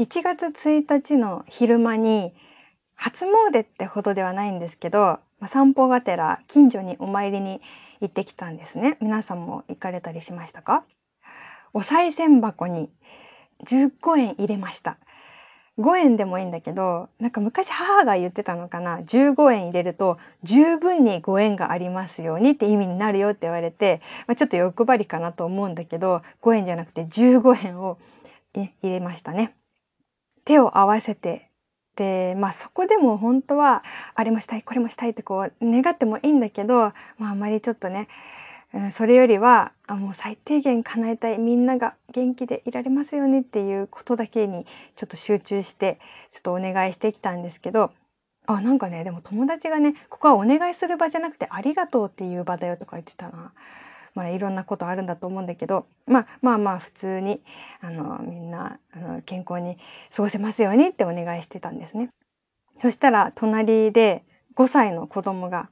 1月1日の昼間に初詣ってほどではないんですけど散歩がてら近所にお参りに行ってきたんですね。皆さんも行かれたりしましたか？お賽銭箱に15円入れました。5円でもいいんだけどなんか昔母が言ってたのかな？15円入れると十分にご縁がありますようにって意味になるよって言われて、まあ、ちょっと欲張りかなと思うんだけど5円じゃなくて15円を、入れましたね。手を合わせてでまあそこでも本当はあれもしたいこれもしたいってこう願ってもいいんだけど、まあ、あまりちょっとねそれよりはもう最低限叶えたいみんなが元気でいられますようにっていうことだけにちょっと集中してちょっとお願いしてきたんですけどあなんかねでも友達がねここはお願いする場じゃなくてありがとうっていう場だよとか言ってたな。まあいろんなことあるんだと思うんだけど、まあ、まあまあ普通にあのみんなあの健康に過ごせますようにってお願いしてたんですね。そしたら隣で5歳の子供が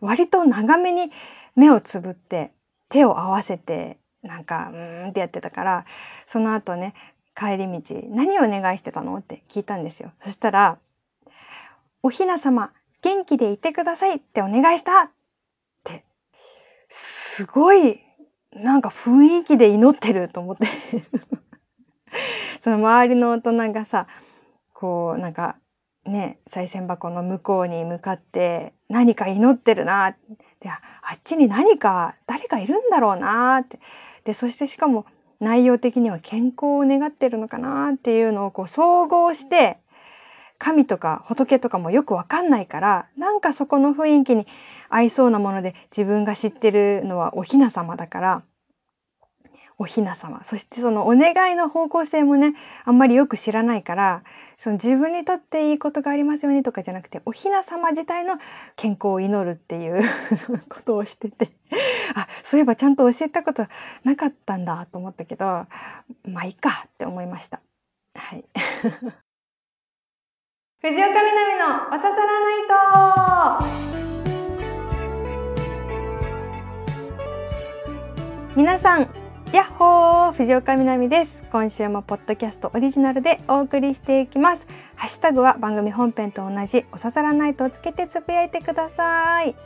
割と長めに目をつぶって手を合わせてなんかうーんってやってたからその後ね帰り道何をお願いしてたの？って聞いたんですよ。そしたらおひな様元気でいてくださいってお願いしたってすすごいなんか雰囲気で祈ってると思って。その周りの大人がさこうなんかね賽銭箱の向こうに向かって何か祈ってるなであっちに何か誰かいるんだろうなって。でそしてしかも内容的には健康を願ってるのかなっていうのをこう総合して神とか仏とかもよくわかんないからなんかそこの雰囲気に合いそうなもので自分が知ってるのはお雛様だからお雛様そしてそのお願いの方向性もねあんまりよく知らないからその自分にとっていいことがありますようにとかじゃなくてお雛様自体の健康を祈るっていう ことをしててあそういえばちゃんと教えたことなかったんだと思ったけどまあいいかって思いました。はい藤岡みなみのおささらないと皆さんやっほー藤岡みなみです。今週もポッドキャストオリジナルでお送りしていきます。ハッシュタグは番組本編と同じおささらないとをつけてつぶやいてください。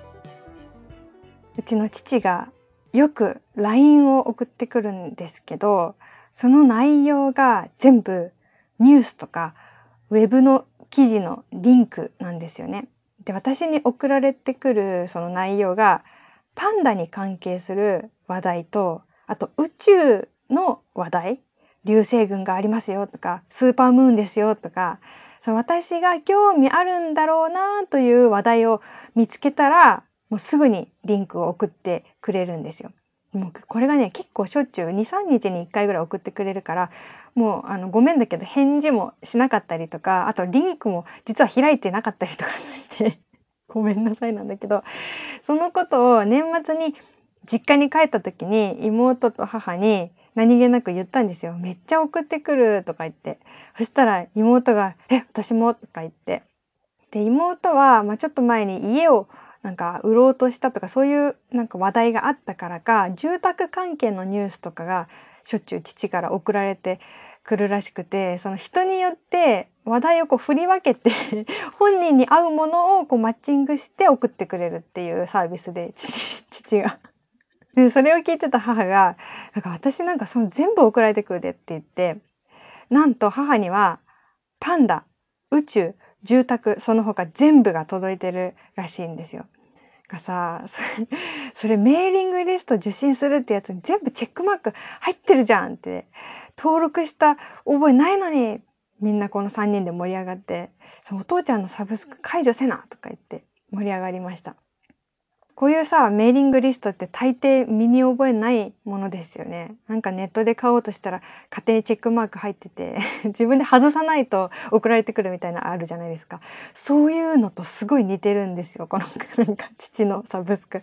うちの父がよく LINE を送ってくるんですけどその内容が全部ニュースとかウェブの記事のリンクなんですよね。で私に送られてくるその内容がパンダに関係する話題とあと宇宙の話題流星群がありますよとかスーパームーンですよとかその私が興味あるんだろうなという話題を見つけたらもうすぐにリンクを送ってくれるんですよ。もうこれがね結構しょっちゅう23日に1回ぐらい送ってくれるからもうあのごめんだけど返事もしなかったりとかあとリンクも実は開いてなかったりとかして ごめんなさいなんだけどそのことを年末に実家に帰った時に妹と母に何気なく言ったんですよ。めっちゃ送ってくるとか言って。そしたら妹が、え、私も？とか言って。で、妹は、まあ、ちょっと前に家をなんか売ろうとしたとかそういうなんか話題があったからか住宅関係のニュースとかがしょっちゅう父から送られてくるらしくてその人によって話題をこう振り分けて 本人に合うものをこうマッチングして送ってくれるっていうサービスで父が。でそれを聞いてた母が「なんか私なんかその全部送られてくるで」って言ってなんと母にはパンダ宇宙住宅その他全部が届いてるらしいんですよ。がさそれ それメーリングリスト受信するってやつに全部チェックマーク入ってるじゃんって登録した覚えないのにみんなこの3人で盛り上がってそのお父ちゃんのサブスク解除せなとか言って盛り上がりました。こういうさ、メーリングリストって大抵身に覚えないものですよね。なんかネットで買おうとしたら勝手にチェックマーク入ってて 自分で外さないと送られてくるみたいなあるじゃないですか。そういうのとすごい似てるんですよ。このなんか父のサブスク。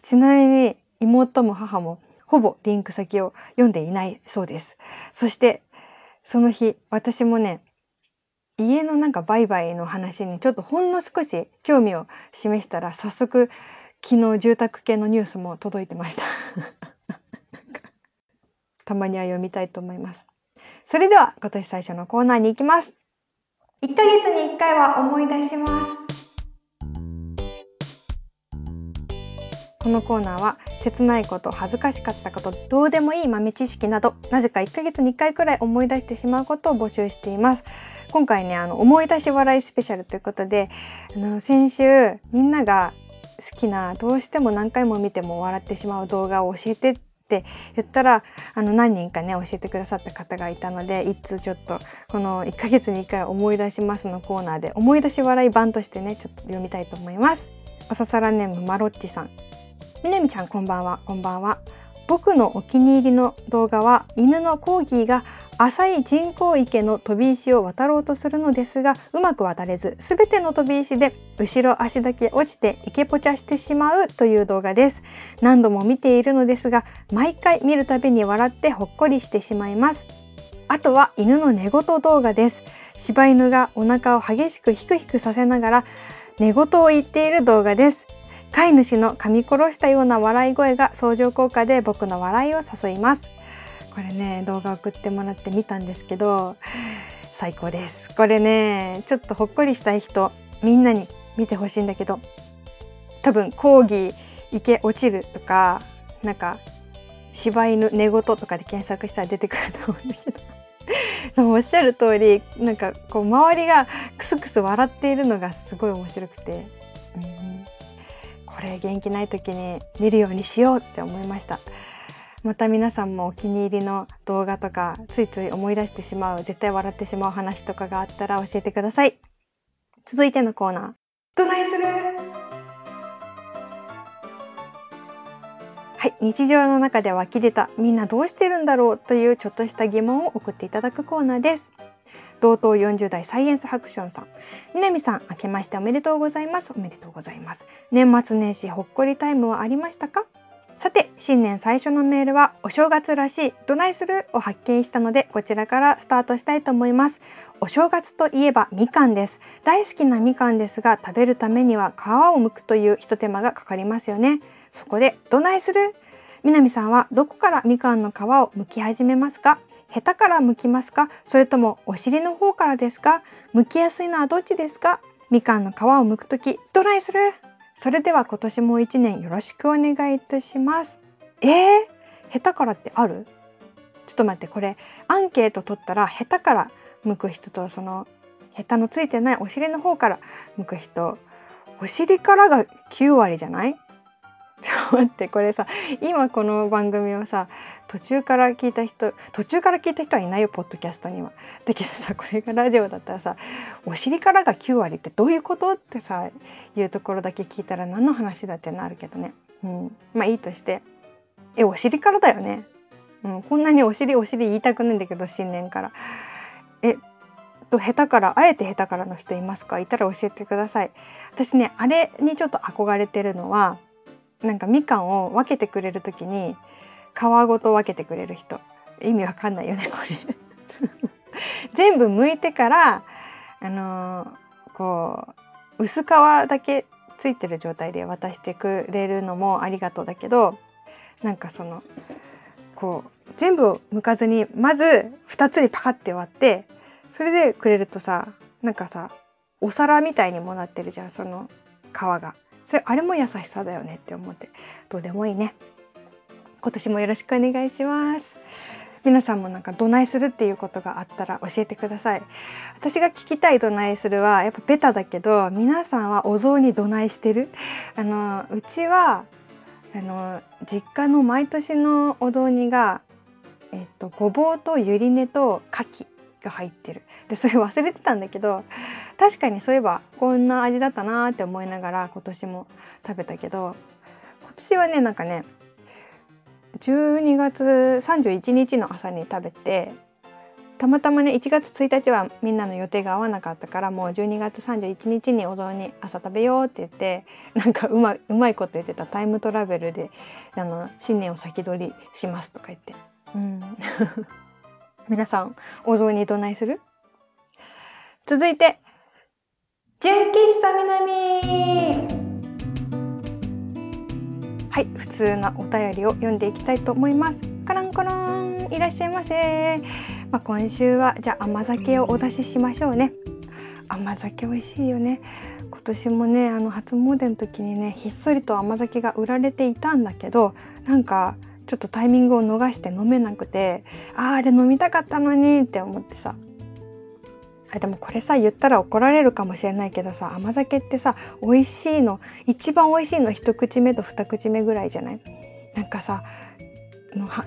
ちなみに妹も母もほぼリンク先を読んでいないそうです。そしてその日私もね家のなんか売買の話にちょっとほんの少し興味を示したら早速昨日住宅系のニュースも届いてました。たまには読みたいと思います。それでは今年最初のコーナーに行きます。1ヶ月に1回は思い出します。このコーナーは切ないこと恥ずかしかったことどうでもいい豆知識などなぜか1ヶ月に1回くらい思い出してしまうことを募集しています。今回ねあの思い出し笑いスペシャルということであの先週みんなが好きなどうしても何回も見ても笑ってしまう動画を教えてって言ったらあの何人かね教えてくださった方がいたのでいつちょっとこの1ヶ月に1回思い出しますのコーナーで思い出し笑い版としてねちょっと読みたいと思います。おささらネームマロッチさん。みなみちゃんこんばんは。こんばんは。僕のお気に入りの動画は犬のコーギーが浅い人工池の飛び石を渡ろうとするのですがうまく渡れず全ての飛び石で後ろ足だけ落ちて池ポチャしてしまうという動画です。何度も見ているのですが毎回見るたびに笑ってほっこりしてしまいます。あとは犬の寝言動画です。柴犬がお腹を激しくヒクヒクさせながら寝言を言っている動画です。飼い主の噛み殺したような笑い声が相乗効果で僕の笑いを誘います。これね動画送ってもらって見たんですけど最高です。これねちょっとほっこりしたい人みんなに見てほしいんだけど多分講義池落ちるとかなんか柴犬寝言とかで検索したら出てくると思うんだけど。でもおっしゃる通りなんかこう周りがクスクス笑っているのがすごい面白くて、これ元気ない時に見るようにしようって思いました。また皆さんもお気に入りの動画とかついつい思い出してしまう絶対笑ってしまう話とかがあったら教えてください。続いてのコーナー。どないする。はい。日常の中で湧き出たみんなどうしてるんだろうというちょっとした疑問を送っていただくコーナーです同等40代サイエンスハクションさん。南さん明けましておめでとうございます。おめでとうございます。年末年始ほっこりタイムはありましたか？さて新年最初のメールはお正月らしいどないするを発見したのでこちらからスタートしたいと思います。お正月といえばみかんです。大好きなみかんですが食べるためには皮を剥くという一手間がかかりますよね。そこでどないする？南さんはどこからみかんの皮を剥き始めますか？ヘタから剥きますか？それともお尻の方からですか？剥きやすいのはどっちですか？みかんの皮を剥くときどないする！それでは今年も一年よろしくお願いいたします。えー、下手からってある？ちょっと待ってこれアンケート取ったら下手から向く人とその下手のついてないお尻の方から向く人お尻からが9割じゃない？ちょっと待ってこれさ今この番組をさ途中から聞いた人途中から聞いた人はいないよポッドキャストには。だけどさこれがラジオだったらさお尻からが9割ってどういうことってさいうところだけ聞いたら何の話だってなるけどね。うん、まあいいとしてえお尻からだよね。うん、こんなにお尻お尻言いたくないんだけど新年から。えと下手からあえて下手からの人いますか？いたら教えてください。私ねあれにちょっと憧れてるのはなんかみかんを分けてくれる時に皮ごと分けてくれる人意味わかんないよねこれ 全部剥いてからあのー、こう薄皮だけついてる状態で渡してくれるのもありがとうだけどなんかそのこう全部を剥かずにまず2つにパカッて割ってそれでくれるとさなんかさお皿みたいにもなってるじゃんその皮が。それあれも優しさだよねって思って。どうでもいいね。今年もよろしくお願いします。皆さんもなんかどないするっていうことがあったら教えてください。私が聞きたいどないするはやっぱベタだけど皆さんはお雑煮どないしてる？あのうちはあの実家の毎年のお雑煮がえっとごぼうとゆり根と牡蠣。が入ってる。でそれ忘れてたんだけど確かにそういえばこんな味だったなーって思いながら今年も食べたけど今年はねなんかね12月31日の朝に食べてたまたまね1月1日はみんなの予定が合わなかったからもう12月31日にお雑煮朝食べようって言ってなんかうまうまいこと言ってたタイムトラベルであの新年を先取りしますとか言って、うん、皆さんお雑煮どないする？続いて純喫茶南。はい普通なお便りを読んでいきたいと思います。カランコロンいらっしゃいませ。まあ、今週はじゃあ甘酒をお出ししましょうね。甘酒美味しいよね。今年もねあの初詣の時にねひっそりと甘酒が売られていたんだけどなんかちょっとタイミングを逃して飲めなくてあああれ飲みたかったのにって思ってさ。あでもこれさ言ったら怒られるかもしれないけどさ甘酒ってさ美味しいの一番美味しいの一口目と二口目ぐらいじゃない？なんかさ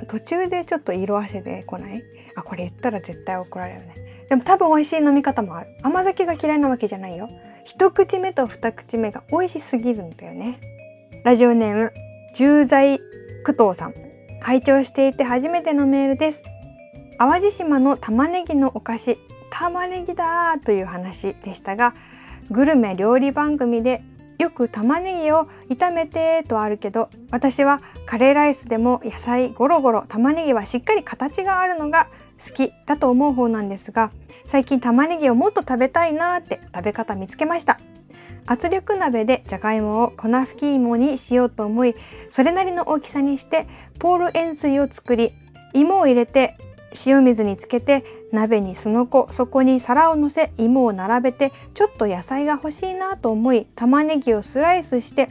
途中でちょっと色あせてこない？あこれ言ったら絶対怒られるね。でも多分美味しい飲み方もある。甘酒が嫌いなわけじゃないよ。一口目と二口目が美味しすぎるんだよね。ラジオネーム重罪工藤さん。拝聴していて初めてのメールです。淡路島の玉ねぎのお菓子玉ねぎだという話でしたがグルメ料理番組でよく玉ねぎを炒めてとあるけど私はカレーライスでも野菜ゴロゴロ玉ねぎはしっかり形があるのが好きだと思う方なんですが最近玉ねぎをもっと食べたいなって食べ方見つけました。圧力鍋でじゃがいもを粉吹き芋にしようと思いそれなりの大きさにしてポール塩水を作り芋を入れて塩水につけて鍋にすのこそこに皿をのせ芋を並べてちょっと野菜が欲しいなと思い玉ねぎをスライスして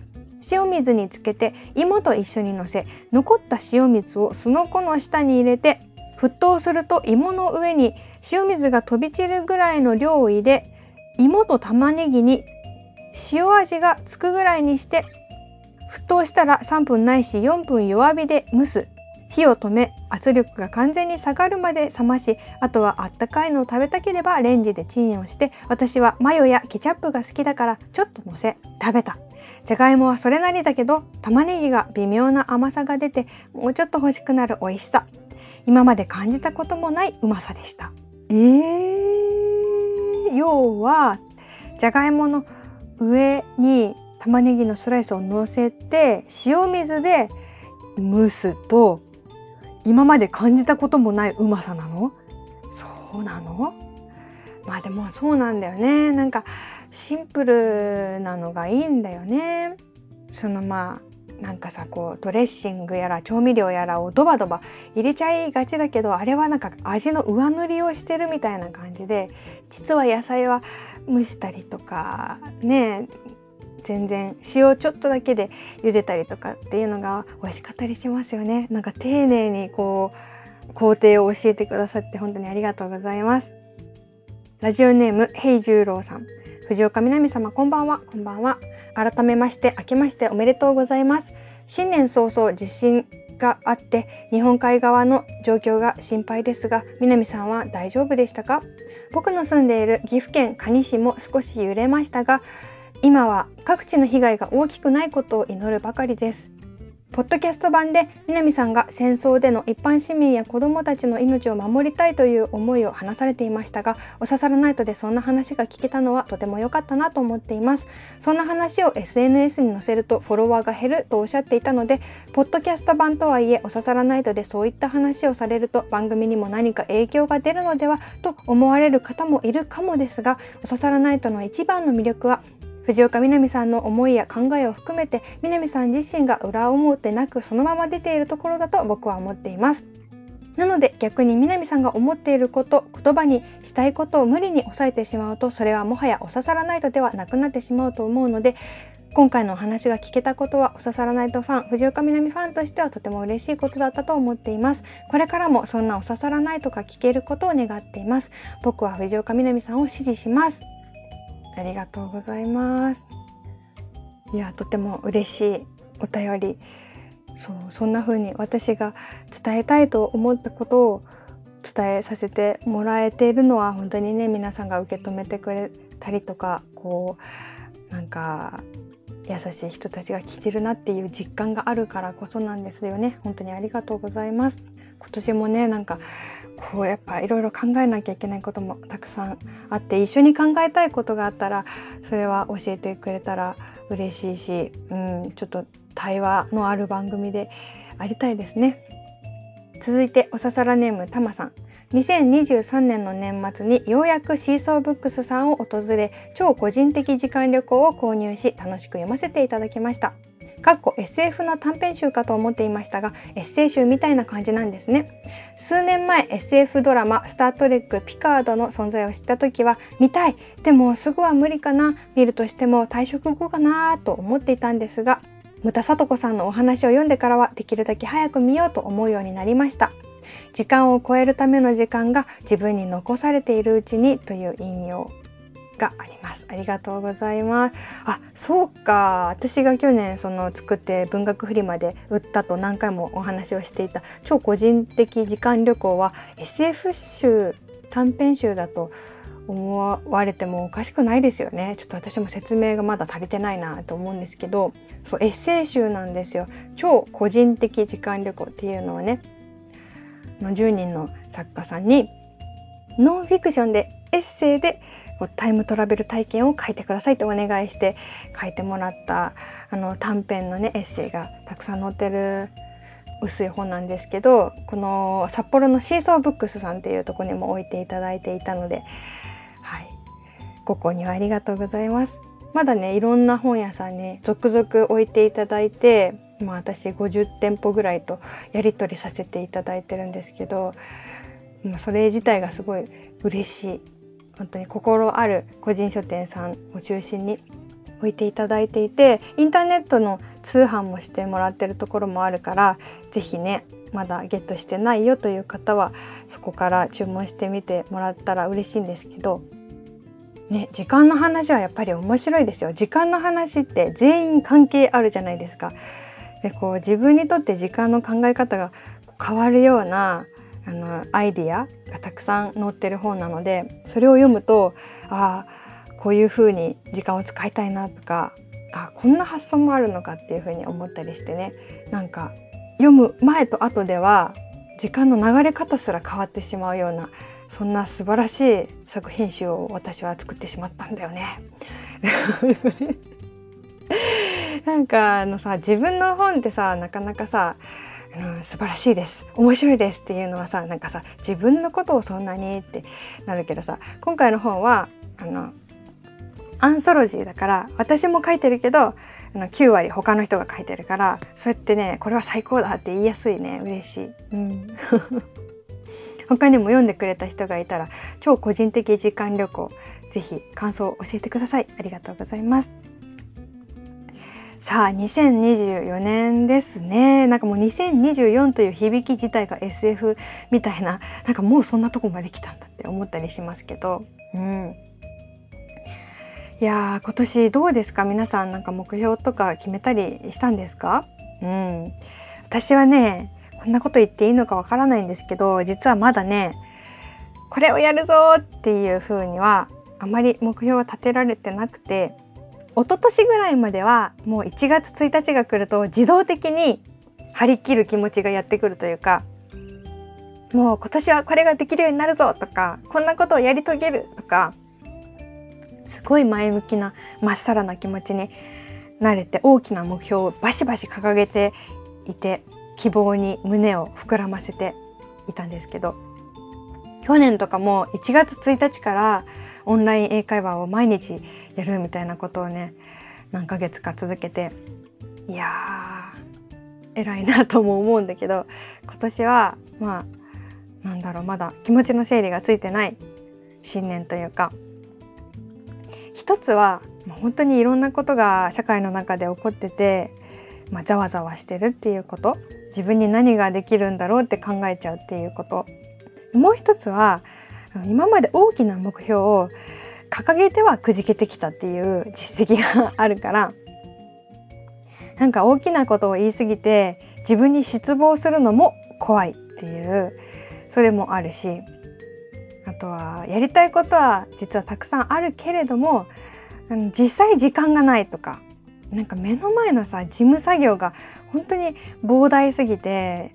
塩水につけて芋と一緒にのせ残った塩水をすのこの下に入れて沸騰すると芋の上に塩水が飛び散るぐらいの量を入れ芋と玉ねぎに塩味がつくぐらいにして沸騰したら3分ないし4分弱火で蒸す。火を止め圧力が完全に下がるまで冷ましあとはあったかいのを食べたければレンジでチンをして私はマヨやケチャップが好きだからちょっとのせ食べた。じゃがいもはそれなりだけど玉ねぎが微妙な甘さが出てもうちょっと欲しくなる美味しさ。今まで感じたこともないうまさでした。えー、要はじゃがいもの上に玉ねぎのスライスを乗せて塩水で蒸すと今まで感じたこともないうまさなの？そうなの？まあでもそうなんだよね。なんかシンプルなのがいいんだよね。そのまあなんかさこうドレッシングやら調味料やらをドバドバ入れちゃいがちだけどあれはなんか味の上塗りをしてるみたいな感じで実は野菜は蒸したりとかね全然塩ちょっとだけで茹でたりとかっていうのが美味しかったりしますよね。なんか丁寧にこう工程を教えてくださって本当にありがとうございます。ラジオネーム平十郎さん。藤岡みなみ様こんばんは。こんばんは。改めまして明けましておめでとうございます。新年早々地震があって日本海側の状況が心配ですが南さんは大丈夫でしたか？僕の住んでいる岐阜県可児市も少し揺れましたが今は各地の被害が大きくないことを祈るばかりです。ポッドキャスト版で南さんが戦争での一般市民や子どもたちの命を守りたいという思いを話されていましたがおささらナイトでそんな話が聞けたのはとても良かったなと思っています。そんな話を SNS に載せるとフォロワーが減るとおっしゃっていたのでポッドキャスト版とはいえおささらナイトでそういった話をされると番組にも何か影響が出るのではと思われる方もいるかもですがおささらナイトの一番の魅力は藤岡みなみさんの思いや考えを含めてみなみさん自身が裏表なくそのまま出ているところだと僕は思っています。なので逆に南さんが思っていること言葉にしたいことを無理に抑えてしまうとそれはもはやおささらないとではなくなってしまうと思うので今回のお話が聞けたことはおささらないとファン藤岡みなみファンとしてはとても嬉しいことだったと思っています。これからもそんなおささらないとか聞けることを願っています。僕は藤岡みなみさんを支持します。ありがとうございます。いやとても嬉しいお便り。そうそんな風に私が伝えたいと思ったことを伝えさせてもらえているのは本当にね皆さんが受け止めてくれたりとかこうなんか優しい人たちが聞いてるなっていう実感があるからこそなんですよね。本当にありがとうございます。今年もねなんかこうやっぱいろいろ考えなきゃいけないこともたくさんあって一緒に考えたいことがあったらそれは教えてくれたら嬉しいし、うん、ちょっと対話のある番組でありたいですね。続いておささらネームたまさん。2023年の年末にようやくシーソーブックスさんを訪れ超個人的時間旅行を購入し楽しく読ませていただきました。かっこ SF の短編集かと思っていましたがエッセイ集みたいな感じなんですね。数年前 SF ドラマ「スター・トレック・ピカード」の存在を知った時は見たいでもすぐは無理かな見るとしても退職後かなと思っていたんですが牟田聡子さんのお話を読んでからはできるだけ早く見ようと思うようになりました。時間を超えるための時間が自分に残されているうちにという引用があります。ありがとうございます。あそうか。私が去年その作って文学フリマで売ったと何回もお話をしていた超個人的時間旅行は SF 集短編集だと思われてもおかしくないですよね。ちょっと私も説明がまだ足りてないなと思うんですけどそうエッセイ集なんですよ。超個人的時間旅行っていうのをね10人の作家さんにノンフィクションでエッセイでタイムトラベル体験を書いてくださいとお願いして書いてもらったあの短編のねエッセイがたくさん載ってる薄い本なんですけどこの札幌のシーソーブックスさんっていうとこにも置いていただいていたので、はい、ご購入ありがとうございます。まだねいろんな本屋さんに続々置いていただいて、まあ、私50店舗ぐらいとやり取りさせていただいてるんですけど、まあ、それ自体がすごい嬉しい本当に心ある個人書店さんを中心に置いていただいていてインターネットの通販もしてもらってるところもあるから是非ねまだゲットしてないよという方はそこから注文してみてもらったら嬉しいんですけどね、時間の話はやっぱり面白いですよ。時間の話って全員関係あるじゃないですか。でこう自分にとって時間の考え方が変わるようなあのアイディアがたくさん載ってる本なのでそれを読むとああこういうふうに時間を使いたいなとかあこんな発想もあるのかっていうふうに思ったりしてねなんか読む前と後では時間の流れ方すら変わってしまうようなそんな素晴らしい作品集を私は作ってしまったんだよね。なんかあのさ自分の本ってさなかなかさうん、素晴らしいです。面白いですっていうのはさなんかさ自分のことをそんなにってなるけどさ今回の本はあのアンソロジーだから私も書いてるけどあの9割他の人が書いてるからそうやってねこれは最高だって言いやすいね。嬉しい。うん。他にも読んでくれた人がいたら超個人的時間旅行ぜひ感想を教えてください。ありがとうございます。さあ2024年ですね。なんかもう2024という響き自体が SF みたいななんかもうそんなとこまで来たんだって思ったりしますけど。うん。いや今年どうですか？皆さんなんか目標とか決めたりしたんですか？うん。私はねこんなこと言っていいのかわからないんですけど実はまだねこれをやるぞっていう風にはあまり目標は立てられてなくて一昨年ぐらいまではもう1月1日が来ると自動的に張り切る気持ちがやってくるというかもう今年はこれができるようになるぞとかこんなことをやり遂げるとかすごい前向きなまっさらな気持ちになれて大きな目標をバシバシ掲げていて希望に胸を膨らませていたんですけど去年とかも1月1日からオンライン英会話を毎日やるみたいなことをね何ヶ月か続けていやー偉いなとも思うんだけど今年はまあなんだろうまだ気持ちの整理がついてない新年というか一つは本当にいろんなことが社会の中で起こってて、まあ、ざわざわしてるっていうこと自分に何ができるんだろうって考えちゃうっていうこと。もう一つは今まで大きな目標を掲げてはくじけてきたっていう実績があるからなんか大きなことを言い過ぎて自分に失望するのも怖いっていうそれもあるしあとはやりたいことは実はたくさんあるけれども実際時間がないとかなんか目の前のさ事務作業が本当に膨大すぎて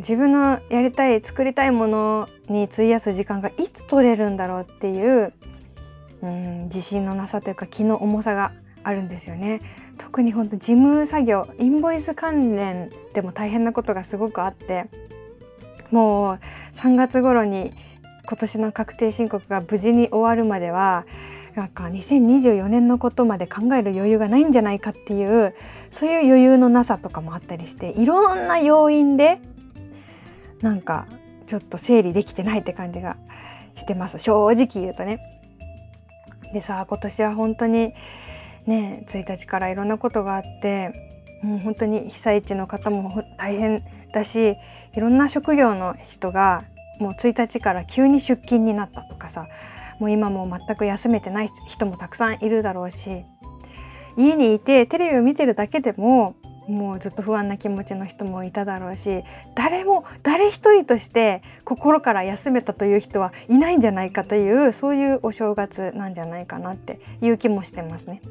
自分のやりたい作りたいものに費やす時間がいつ取れるんだろうっていううん自信のなさというか気の重さがあるんですよね。特に本当事務作業インボイス関連でも大変なことがすごくあってもう3月頃に今年の確定申告が無事に終わるまではなんか2024年のことまで考える余裕がないんじゃないかっていうそういう余裕のなさとかもあったりしていろんな要因でなんかちょっと整理できてないって感じがしてます正直言うとね。でさ今年は本当にね1日からいろんなことがあってもう本当に被災地の方も大変だしいろんな職業の人がもう1日から急に出勤になったとかさもう今も全く休めてない人もたくさんいるだろうし家にいてテレビを見てるだけでももうずっと不安な気持ちの人もいただろうし誰も誰一人として心から休めたという人はいないんじゃないかというそういうお正月なんじゃないかなっていう気もしてますね。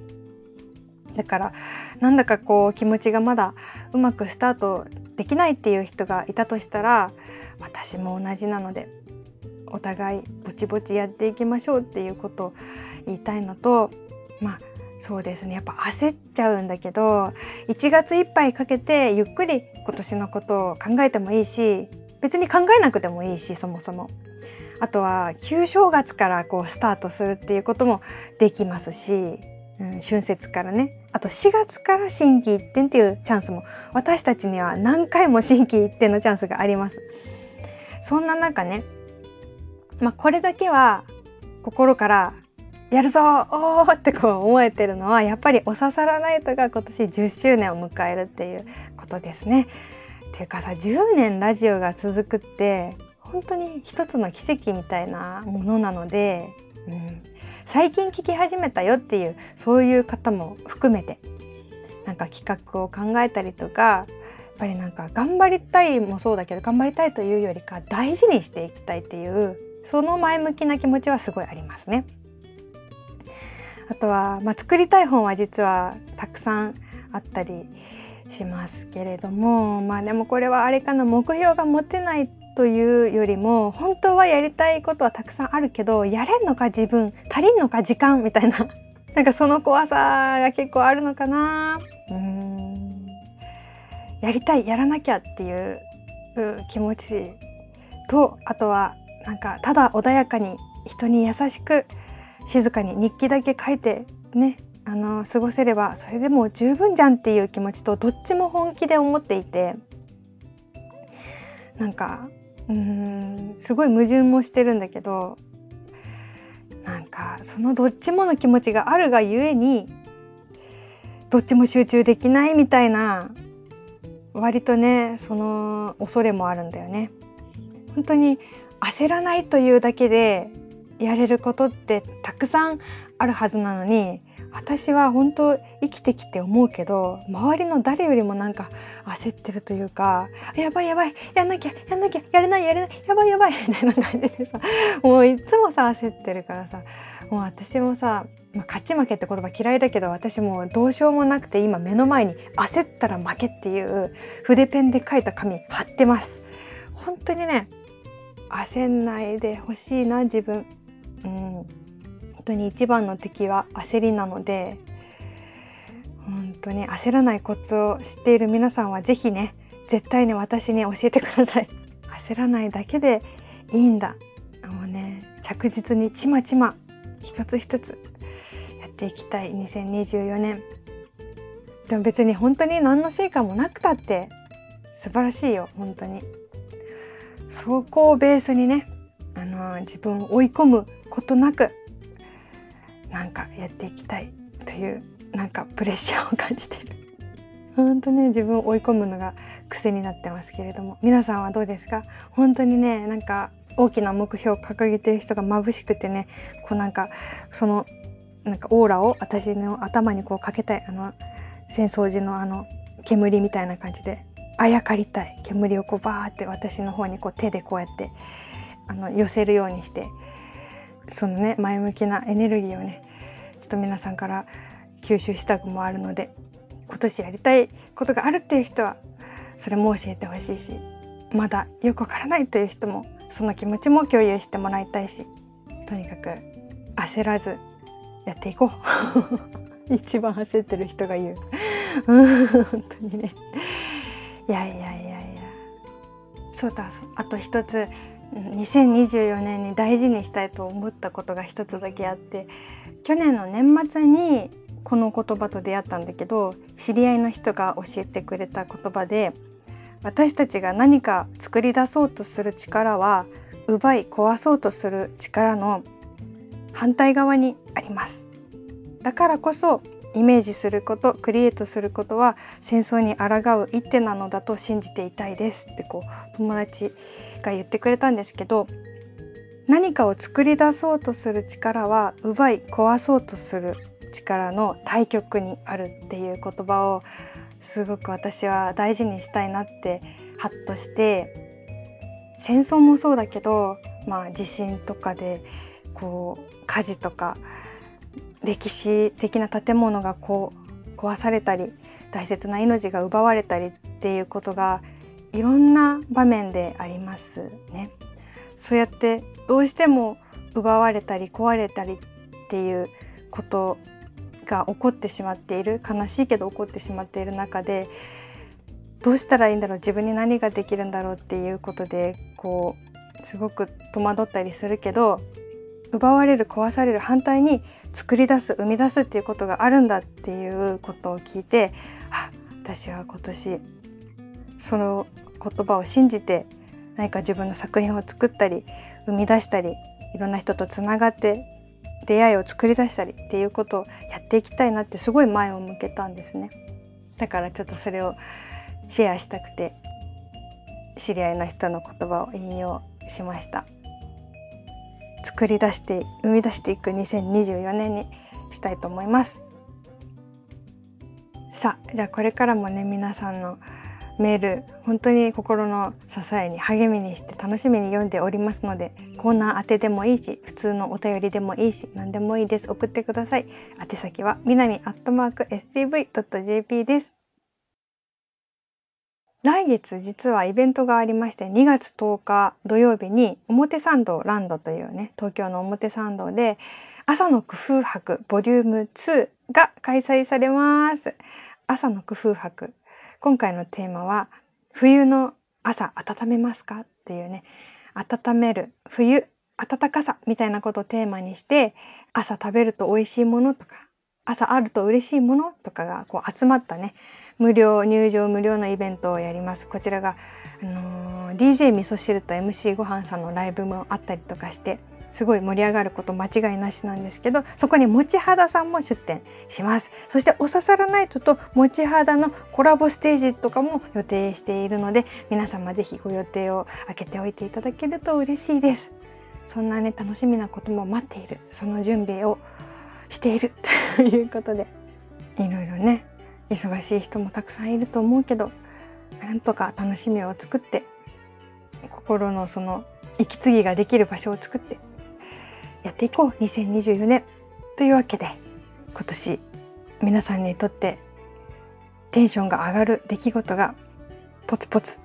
だからなんだかこう気持ちがまだうまくスタートできないっていう人がいたとしたら私も同じなのでお互いぼちぼちやっていきましょうっていうことを言いたいのとまあそうですねやっぱ焦っちゃうんだけど1月いっぱいかけてゆっくり今年のことを考えてもいいし別に考えなくてもいいしそもそも。あとは旧正月からこうスタートするっていうこともできますし、うん、春節からねあと4月から心機一転っていうチャンスも私たちには何回も心機一転のチャンスがあります。そんな中ね、まあ、これだけは心からやるぞおーってこう思えてるのはやっぱりおささらナイトが今年10周年を迎えるっていうことですね。っていうかさ10年ラジオが続くって本当に一つの奇跡みたいなものなので、うん、最近聞き始めたよっていうそういう方も含めてなんか企画を考えたりとかやっぱりなんか頑張りたいもそうだけど頑張りたいというよりか大事にしていきたいっていうその前向きな気持ちはすごいありますね。あとは、まあ、作りたい本は実はたくさんあったりしますけれどもまあでもこれはあれかな目標が持てないというよりも本当はやりたいことはたくさんあるけどやれんのか自分足りんのか時間みたいな なんかその怖さが結構あるのかな。うん。やりたいやらなきゃっていう気持ちとあとはなんかただ穏やかに人に優しく静かに日記だけ書いてねあの過ごせればそれでも十分じゃんっていう気持ちとどっちも本気で思っていてなんかうんすごい矛盾もしてるんだけどなんかそのどっちもの気持ちがあるがゆえにどっちも集中できないみたいな割とねその恐れもあるんだよね。本当に焦らないというだけでやれることってたくさんあるはずなのに私は本当生きてきて思うけど周りの誰よりもなんか焦ってるというかやばいやばいやんなきゃやんなきゃやれないやれないやばいやばいみたいな感じでさもういつもさ焦ってるからさもう私もさ、まあ、勝ち負けって言葉嫌いだけど私もどうしようもなくて今目の前に焦ったら負けっていう筆ペンで書いた紙貼ってます。本当にね焦んないでほしいな自分。うん、本当に一番の敵は焦りなので本当に焦らないコツを知っている皆さんは是非ね絶対ね私に教えてください。焦らないだけでいいんだ。もうね着実にちまちま一つ一つやっていきたい。2024年。でも別に本当に何の成果もなくたって素晴らしいよ。本当に。そこをベースにねあの自分を追い込むことなくなんかやっていきたいというなんかプレッシャーを感じてる。本当ね自分を追い込むのが癖になってますけれども皆さんはどうですか？本当にねなんか大きな目標を掲げてる人が眩しくてねこうなんかそのなんかオーラを私の頭にこうかけたいあの戦争時のあの煙みたいな感じであやかりたい煙をこうバーって私の方にこう手でこうやってあの寄せるようにしてそのね前向きなエネルギーをねちょっと皆さんから吸収したくもあるので今年やりたいことがあるっていう人はそれも教えてほしいしまだよくわからないという人もその気持ちも共有してもらいたいしとにかく焦らずやっていこう。一番焦ってる人が言う。本当にね。いやいやいやいや。そうだ。あと一つ2024年に大事にしたいと思ったことが一つだけあって去年の年末にこの言葉と出会ったんだけど知り合いの人が教えてくれた言葉で私たちが何か作り出そうとする力は奪い壊そうとする力の反対側にあります。だからこそイメージすることクリエイトすることは戦争に抗う一手なのだと信じていたいです。ってこう友達が言ってくれたんですけど何かを作り出そうとする力は奪い壊そうとする力の対極にあるっていう言葉をすごく私は大事にしたいなってハッとして戦争もそうだけど、まあ、地震とかでこう火事とか歴史的な建物がこう壊されたり大切な命が奪われたりっていうことがいろんな場面でありますね。そうやってどうしても奪われたり壊れたりっていうことが起こってしまっている悲しいけど起こってしまっている中でどうしたらいいんだろう自分に何ができるんだろうっていうことでこうすごく戸惑ったりするけど奪われる壊される反対に作り出す生み出すっていうことがあるんだっていうことを聞いてあ私は今年その言葉を信じて何か自分の作品を作ったり生み出したりいろんな人とつながって出会いを作り出したりっていうことをやっていきたいなってすごい前を向けたんですね。だからちょっとそれをシェアしたくて知り合いの人の言葉を引用しました。作り出して生み出していく2024年にしたいと思います。さあじゃあこれからもね皆さんのメール本当に心の支えに励みにして楽しみに読んでおりますのでコーナー宛てでもいいし普通のお便りでもいいし何でもいいです。送ってください。宛先はみなみアットマーク stv.jp です。来月実はイベントがありまして2月10日土曜日に表参道ランドというね東京の表参道で朝の工夫博ボリューム2が開催されます。朝の工夫博。今回のテーマは冬の朝温めますかっていうね温める冬暖かさみたいなことをテーマにして朝食べると美味しいものとか朝あると嬉しいものとかがこう集まったね無料入場無料のイベントをやります。こちらが、あのー、DJ 味噌汁と MC ごはんさんのライブもあったりとかしてすごい盛り上がること間違いなしなんですけどそこにもち肌さんも出展します。そしておささらナイトともち肌のコラボステージとかも予定しているので皆様ぜひご予定を開けておいていただけると嬉しいです。そんなね楽しみなことも待っている。その準備をしている。ということでいろいろね忙しい人もたくさんいると思うけどなんとか楽しみを作って心のその息継ぎができる場所を作ってやっていこう2024年というわけで今年皆さんにとってテンションが上がる出来事がポツポツ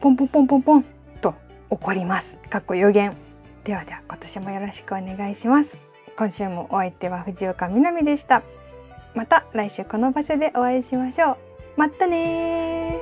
ポンポンポンポンポンと起こります。かっこ予言。ではでは今年もよろしくお願いします。今週もお相手は藤岡みなみでした。また来週この場所でお会いしましょう。またね